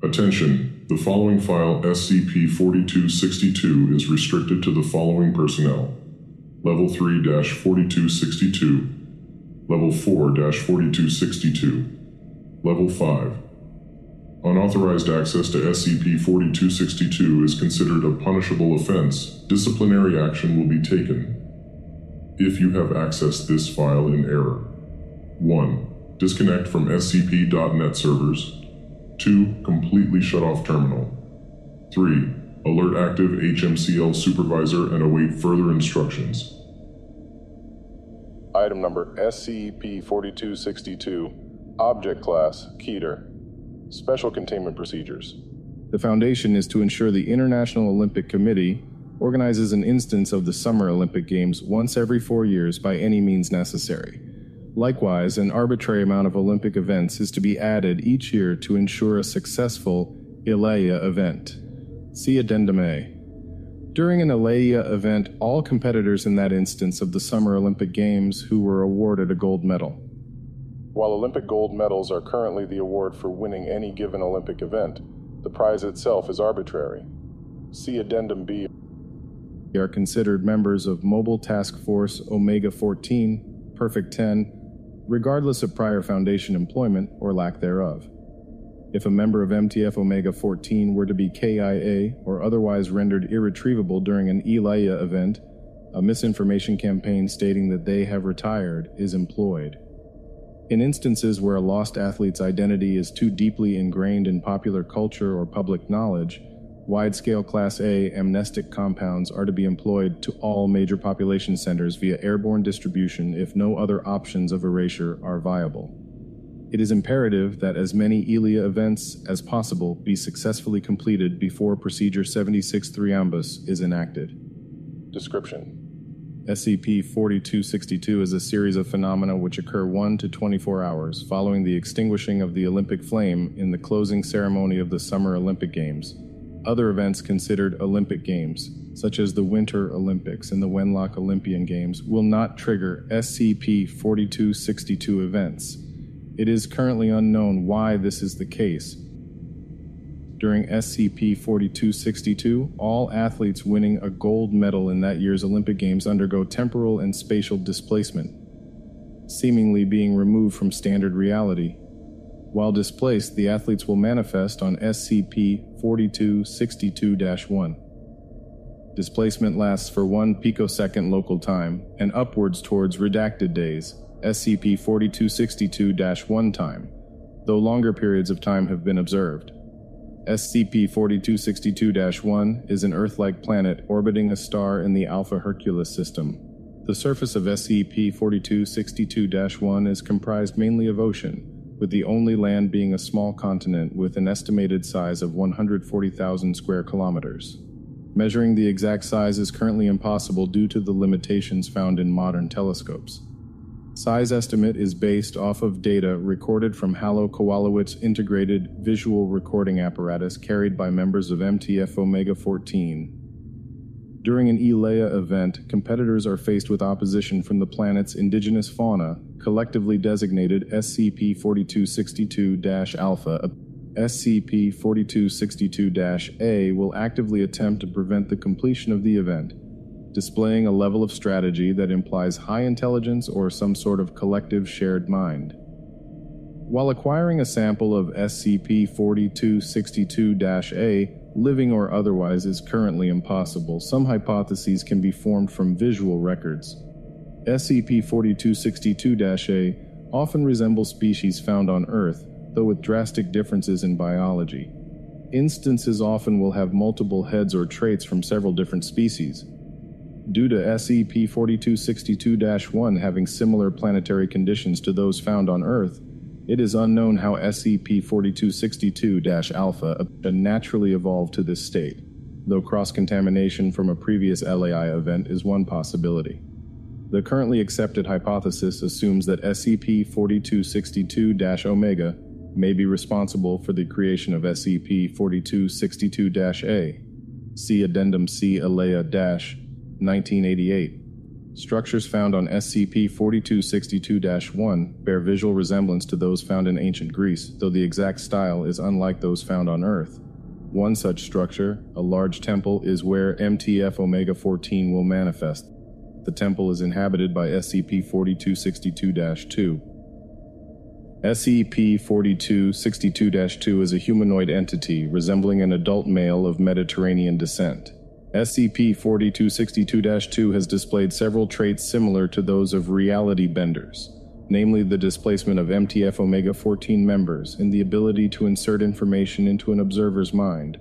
Attention, the following file SCP-4262 is restricted to the following personnel. Level 3-4262, Level 4-4262, Level 5. Unauthorized access to SCP-4262 is considered a punishable offense. Disciplinary action will be taken if you have accessed this file in error. 1. Disconnect from SCP.NET servers. 2. Completely shut off terminal. 3. Alert active HMCL supervisor and await further instructions. Item number SCP 4262, Object Class Keter. Special Containment Procedures. The Foundation is to ensure the International Olympic Committee organizes an instance of the Summer Olympic Games once every four years by any means necessary. Likewise, an arbitrary amount of Olympic events is to be added each year to ensure a successful Ileia event. See Addendum A. During an Ileia event, all competitors in that instance of the Summer Olympic Games who were awarded a gold medal. While Olympic gold medals are currently the award for winning any given Olympic event, the prize itself is arbitrary. See Addendum B. They are considered members of Mobile Task Force Omega 14, Perfect 10, regardless of prior Foundation employment or lack thereof. If a member of MTF Omega 14 were to be KIA or otherwise rendered irretrievable during an Ileia event, a misinformation campaign stating that they have retired is employed. In instances where a lost athlete's identity is too deeply ingrained in popular culture or public knowledge, wide scale Class A amnestic compounds are to be employed to all major population centers via airborne distribution if no other options of erasure are viable. It is imperative that as many ELIA events as possible be successfully completed before Procedure 76 Thriambus is enacted. Description SCP 4262 is a series of phenomena which occur 1 to 24 hours following the extinguishing of the Olympic flame in the closing ceremony of the Summer Olympic Games. Other events considered Olympic Games, such as the Winter Olympics and the Wenlock Olympian Games, will not trigger SCP 4262 events. It is currently unknown why this is the case. During SCP 4262, all athletes winning a gold medal in that year's Olympic Games undergo temporal and spatial displacement, seemingly being removed from standard reality. While displaced, the athletes will manifest on SCP 4262 1. Displacement lasts for one picosecond local time and upwards towards redacted days, SCP 4262 1 time, though longer periods of time have been observed. SCP 4262 1 is an Earth like planet orbiting a star in the Alpha Herculis system. The surface of SCP 4262 1 is comprised mainly of ocean, with the only land being a small continent with an estimated size of 140,000 square kilometers. Measuring the exact size is currently impossible due to the limitations found in modern telescopes. Size estimate is based off of data recorded from Halo Kowalowitz integrated visual recording apparatus carried by members of MTF Omega 14. During an Ileia event, competitors are faced with opposition from the planet's indigenous fauna, collectively designated SCP 4262 Alpha. SCP 4262 A will actively attempt to prevent the completion of the event, displaying a level of strategy that implies high intelligence or some sort of collective shared mind. While acquiring a sample of SCP 4262 A, living or otherwise, is currently impossible, some hypotheses can be formed from visual records. SCP 4262 A often resembles species found on Earth, though with drastic differences in biology. Instances often will have multiple heads or traits from several different species. Due to SCP 4262 1 having similar planetary conditions to those found on Earth, It is unknown how SCP 4262 Alpha naturally evolved to this state, though cross contamination from a previous LAI event is one possibility. The currently accepted hypothesis assumes that SCP 4262 Omega may be responsible for the creation of SCP 4262 A. See Addendum C Alea 1988 Structures found on SCP 4262 1 bear visual resemblance to those found in ancient Greece, though the exact style is unlike those found on Earth. One such structure, a large temple, is where MTF Omega 14 will manifest. The temple is inhabited by SCP 4262 2. SCP 4262 2 is a humanoid entity resembling an adult male of Mediterranean descent. SCP 4262 2 has displayed several traits similar to those of reality benders, namely the displacement of MTF Omega 14 members and the ability to insert information into an observer's mind,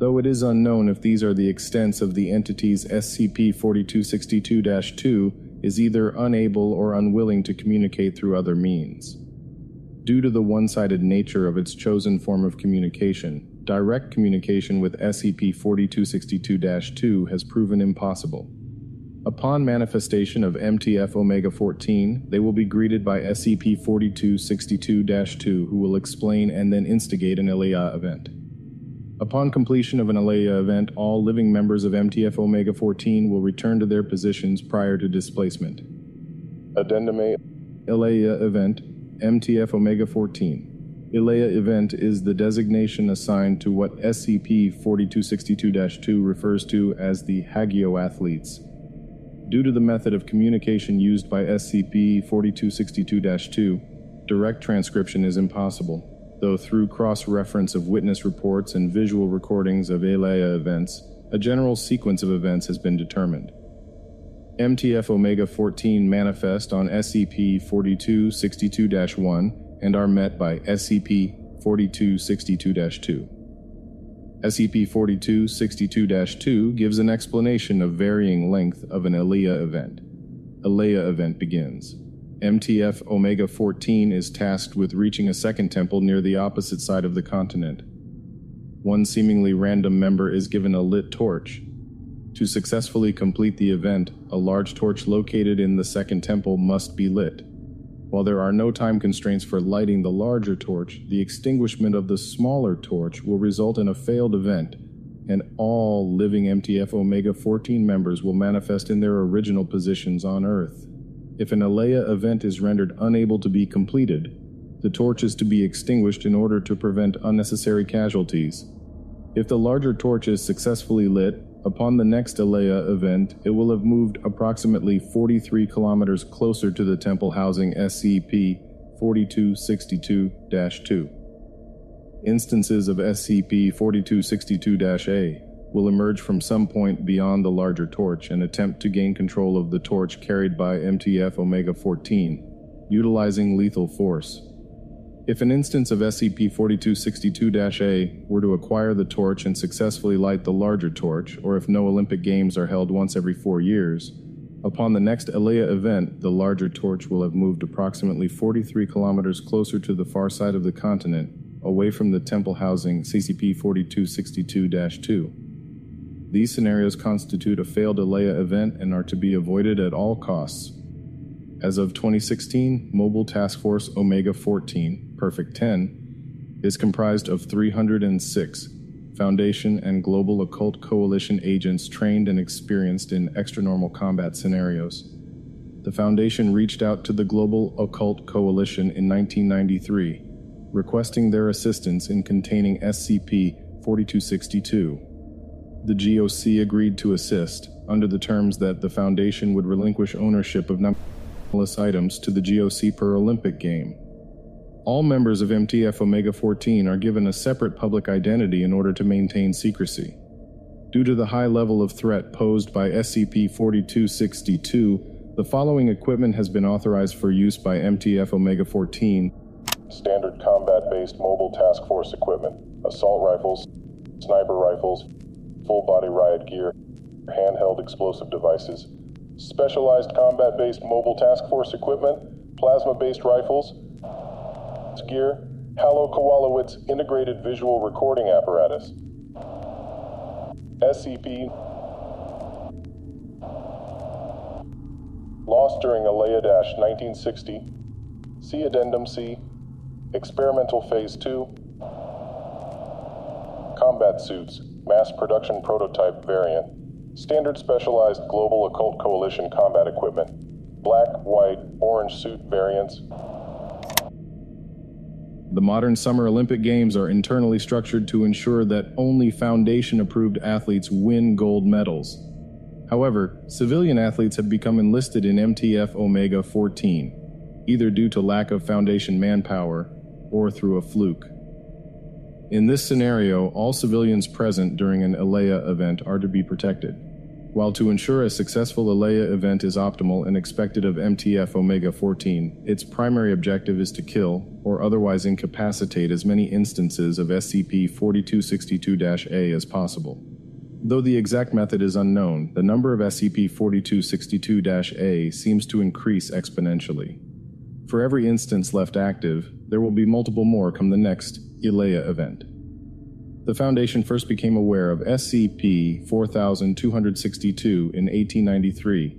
though it is unknown if these are the extents of the entity's SCP 4262 2 is either unable or unwilling to communicate through other means. Due to the one sided nature of its chosen form of communication, direct communication with SCP 4262 2 has proven impossible. Upon manifestation of MTF Omega 14, they will be greeted by SCP 4262 2, who will explain and then instigate an Alea event. Upon completion of an Alea event, all living members of MTF Omega 14 will return to their positions prior to displacement. Addendum A event MTF Omega 14. Ilea event is the designation assigned to what SCP 4262 2 refers to as the Hagio athletes. Due to the method of communication used by SCP 4262 2, direct transcription is impossible, though through cross reference of witness reports and visual recordings of Ilea events, a general sequence of events has been determined. MTF Omega 14 manifest on SCP 4262 1 and are met by SCP 4262 2. SCP 4262 2 gives an explanation of varying length of an Alea event. Alea event begins. MTF Omega 14 is tasked with reaching a second temple near the opposite side of the continent. One seemingly random member is given a lit torch. To successfully complete the event, a large torch located in the second temple must be lit. While there are no time constraints for lighting the larger torch, the extinguishment of the smaller torch will result in a failed event, and all living MTF Omega 14 members will manifest in their original positions on Earth. If an Alea event is rendered unable to be completed, the torch is to be extinguished in order to prevent unnecessary casualties. If the larger torch is successfully lit, Upon the next Alea event, it will have moved approximately 43 kilometers closer to the temple housing SCP 4262 2. Instances of SCP 4262 A will emerge from some point beyond the larger torch and attempt to gain control of the torch carried by MTF Omega 14, utilizing lethal force. If an instance of SCP 4262 A were to acquire the torch and successfully light the larger torch, or if no Olympic Games are held once every four years, upon the next Alea event, the larger torch will have moved approximately 43 kilometers closer to the far side of the continent, away from the temple housing SCP 4262 2. These scenarios constitute a failed Alea event and are to be avoided at all costs. As of 2016, Mobile Task Force Omega 14, Perfect 10, is comprised of 306 Foundation and Global Occult Coalition agents trained and experienced in extranormal combat scenarios. The Foundation reached out to the Global Occult Coalition in 1993, requesting their assistance in containing SCP 4262. The GOC agreed to assist, under the terms that the Foundation would relinquish ownership of items to the GOC per Olympic game. All members of MTF Omega 14 are given a separate public identity in order to maintain secrecy. Due to the high level of threat posed by SCP 4262, the following equipment has been authorized for use by MTF Omega 14 Standard combat based mobile task force equipment, assault rifles, sniper rifles, full body riot gear, handheld explosive devices, specialized combat based mobile task force equipment, plasma based rifles, gear, Halo Kowalowitz Integrated Visual Recording Apparatus. SCP Lost during Alea 1960. See Addendum C. Experimental Phase 2. Combat Suits, Mass Production Prototype Variant. Standard Specialized Global Occult Coalition Combat Equipment. Black, white, orange suit variants. The modern Summer Olympic Games are internally structured to ensure that only Foundation approved athletes win gold medals. However, civilian athletes have become enlisted in MTF Omega 14, either due to lack of Foundation manpower or through a fluke. In this scenario, all civilians present during an Alea event are to be protected. While to ensure a successful Alea event is optimal and expected of MTF Omega 14, its primary objective is to kill or otherwise incapacitate as many instances of SCP 4262 A as possible. Though the exact method is unknown, the number of SCP 4262 A seems to increase exponentially. For every instance left active, there will be multiple more come the next Ilea event. The Foundation first became aware of SCP 4262 in 1893,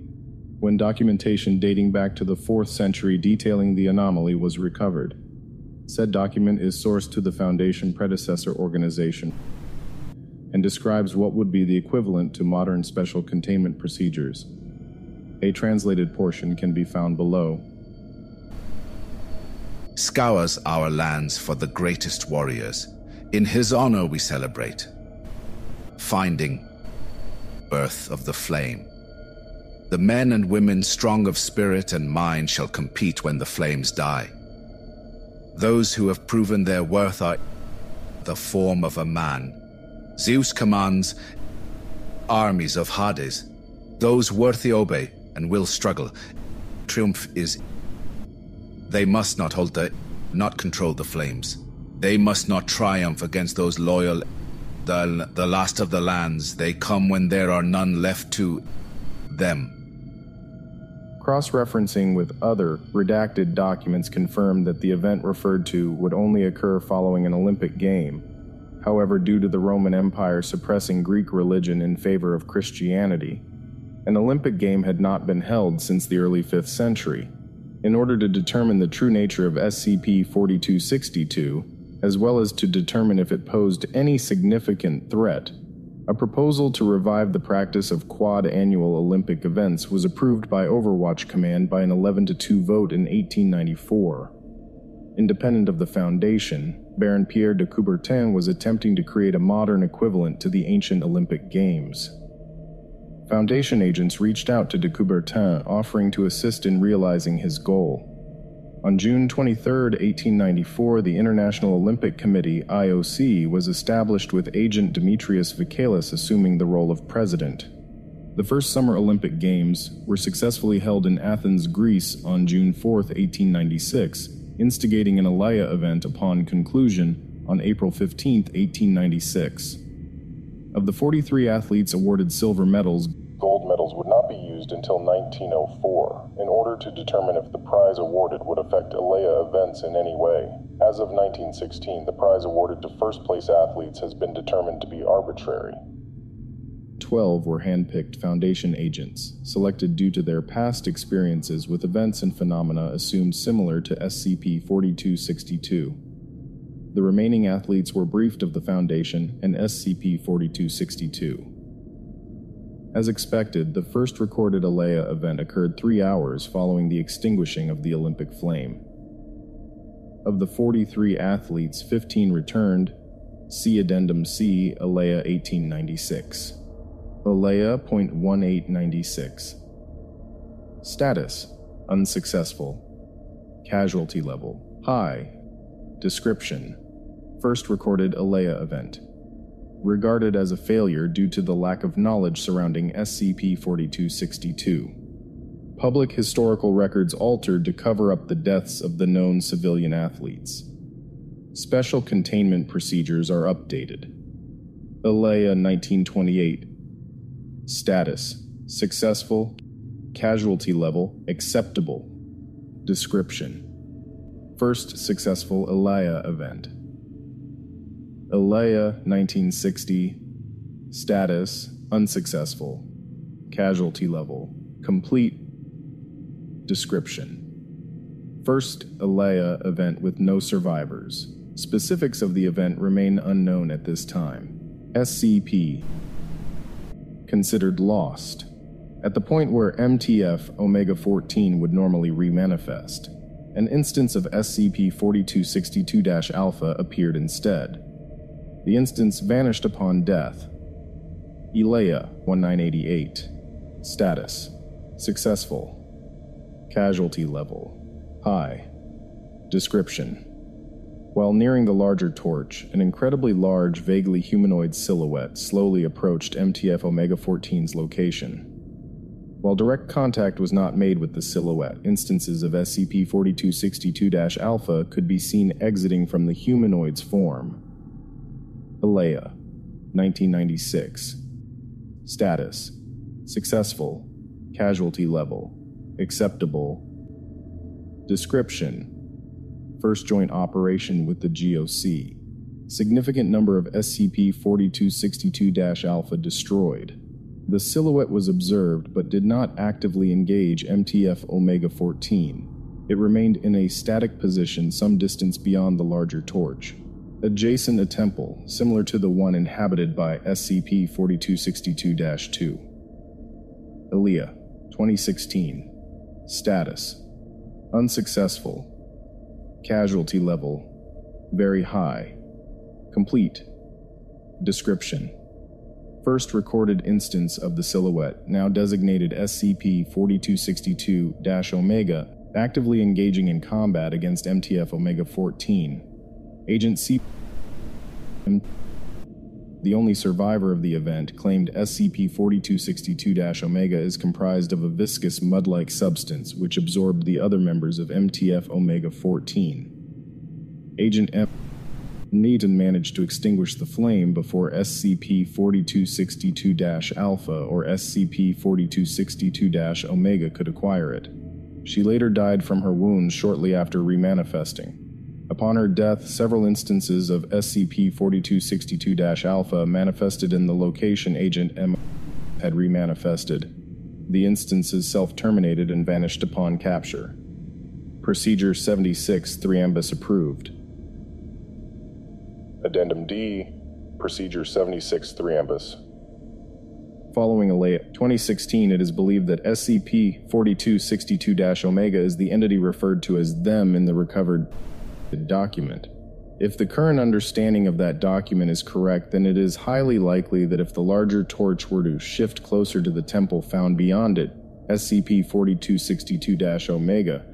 when documentation dating back to the 4th century detailing the anomaly was recovered. Said document is sourced to the Foundation predecessor organization and describes what would be the equivalent to modern special containment procedures. A translated portion can be found below. Scours our lands for the greatest warriors. In his honor we celebrate. Finding birth of the flame. The men and women strong of spirit and mind shall compete when the flames die. Those who have proven their worth are the form of a man Zeus commands armies of Hades. Those worthy obey and will struggle. Triumph is. They must not hold the. not control the flames. They must not triumph against those loyal. The, the last of the lands. They come when there are none left to. them. Cross referencing with other redacted documents confirmed that the event referred to would only occur following an Olympic game However, due to the Roman Empire suppressing Greek religion in favor of Christianity, an Olympic game had not been held since the early 5th century. In order to determine the true nature of SCP 4262, as well as to determine if it posed any significant threat, a proposal to revive the practice of quad annual Olympic events was approved by Overwatch Command by an 11 to 2 vote in 1894. Independent of the Foundation, Baron Pierre de Coubertin was attempting to create a modern equivalent to the ancient Olympic Games. Foundation agents reached out to de Coubertin offering to assist in realizing his goal. On June 23, 1894, the International Olympic Committee IOC was established with agent Demetrius Vikelas assuming the role of president. The first Summer Olympic Games were successfully held in Athens, Greece on June 4, 1896, instigating an Alea event upon conclusion on April 15, 1896. Of the 43 athletes awarded silver medals, gold medals would not used until 1904 in order to determine if the prize awarded would affect Alea events in any way. As of 1916, the prize awarded to first place athletes has been determined to be arbitrary. 12 were handpicked Foundation agents, selected due to their past experiences with events and phenomena assumed similar to SCP 4262. The remaining athletes were briefed of the Foundation and SCP 4262. As expected, the first recorded Alea event occurred three hours following the extinguishing of the Olympic flame. Of the 43 athletes, 15 returned. See Addendum C, Alea 1896. Alea.1896. Status Unsuccessful. Casualty level High. Description First recorded Alea event. Regarded as a failure due to the lack of knowledge surrounding SCP 4262. Public historical records altered to cover up the deaths of the known civilian athletes. Special containment procedures are updated. Alea 1928 Status Successful. Casualty level Acceptable. Description First successful Alea event. Alea 1960. Status unsuccessful. Casualty level complete. Description First Alea event with no survivors. Specifics of the event remain unknown at this time. SCP considered lost. At the point where MTF Omega 14 would normally remanifest, an instance of SCP 4262 Alpha appeared instead. The instance vanished upon death. Elea 1988. Status Successful. Casualty level High. Description While nearing the larger torch, an incredibly large, vaguely humanoid silhouette slowly approached MTF Omega 14's location. While direct contact was not made with the silhouette, instances of SCP 4262 Alpha could be seen exiting from the humanoid's form. Alea, 1996. Status Successful. Casualty level Acceptable. Description First joint operation with the GOC. Significant number of SCP 4262 Alpha destroyed. The silhouette was observed but did not actively engage MTF Omega 14. It remained in a static position some distance beyond the larger torch. Adjacent a temple, similar to the one inhabited by SCP 4262 2. Alea, 2016. Status Unsuccessful. Casualty level Very high. Complete. Description first recorded instance of the silhouette, now designated SCP 4262 Omega, actively engaging in combat against MTF Omega 14. Agent C. The only survivor of the event claimed SCP 4262 Omega is comprised of a viscous mud like substance which absorbed the other members of MTF Omega 14. Agent M. Neaton managed to extinguish the flame before SCP 4262 Alpha or SCP 4262 Omega could acquire it. She later died from her wounds shortly after remanifesting. Upon her death, several instances of SCP 4262 Alpha manifested in the location Agent M had remanifested. The instances self terminated and vanished upon capture. Procedure 76 Thriambus approved. Addendum D, Procedure 76 Thriambus. Following Alea 2016, it is believed that SCP 4262 Omega is the entity referred to as them in the recovered document. If the current understanding of that document is correct, then it is highly likely that if the larger torch were to shift closer to the temple found beyond it, SCP 4262 Omega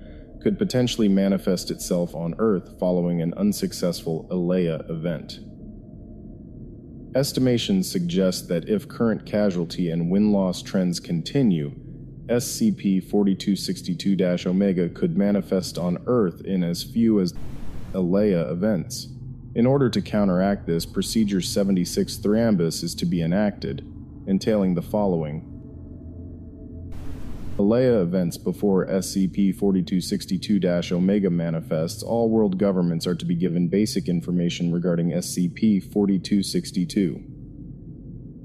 could potentially manifest itself on Earth following an unsuccessful Alea event. Estimations suggest that if current casualty and win loss trends continue, SCP 4262 Omega could manifest on Earth in as few as Alea events. In order to counteract this, Procedure 76 Thriambus is to be enacted, entailing the following Alea events before SCP 4262 Omega manifests, all world governments are to be given basic information regarding SCP 4262.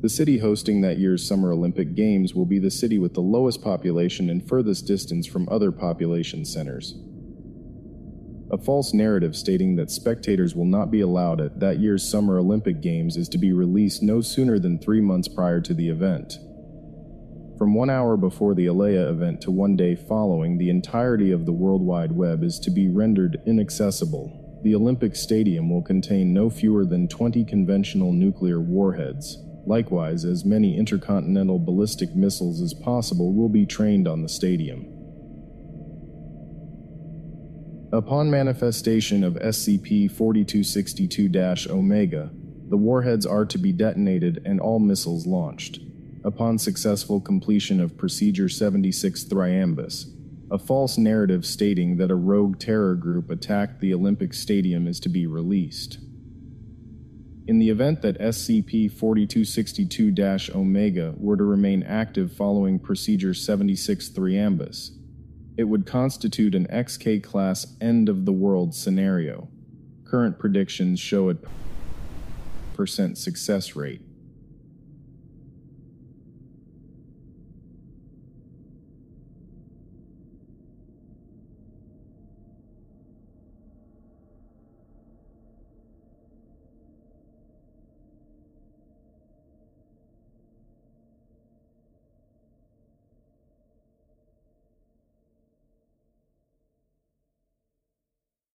The city hosting that year's Summer Olympic Games will be the city with the lowest population and furthest distance from other population centers. A false narrative stating that spectators will not be allowed at that year's Summer Olympic Games is to be released no sooner than three months prior to the event. From one hour before the Alea event to one day following, the entirety of the World Wide Web is to be rendered inaccessible. The Olympic Stadium will contain no fewer than 20 conventional nuclear warheads. Likewise, as many intercontinental ballistic missiles as possible will be trained on the stadium. Upon manifestation of SCP 4262 Omega, the warheads are to be detonated and all missiles launched upon successful completion of Procedure 76 Thriambus, a false narrative stating that a rogue terror group attacked the Olympic Stadium is to be released. In the event that SCP 4262 Omega were to remain active following Procedure 76 Thriambus, it would constitute an XK class end of the world scenario. Current predictions show a percent success rate.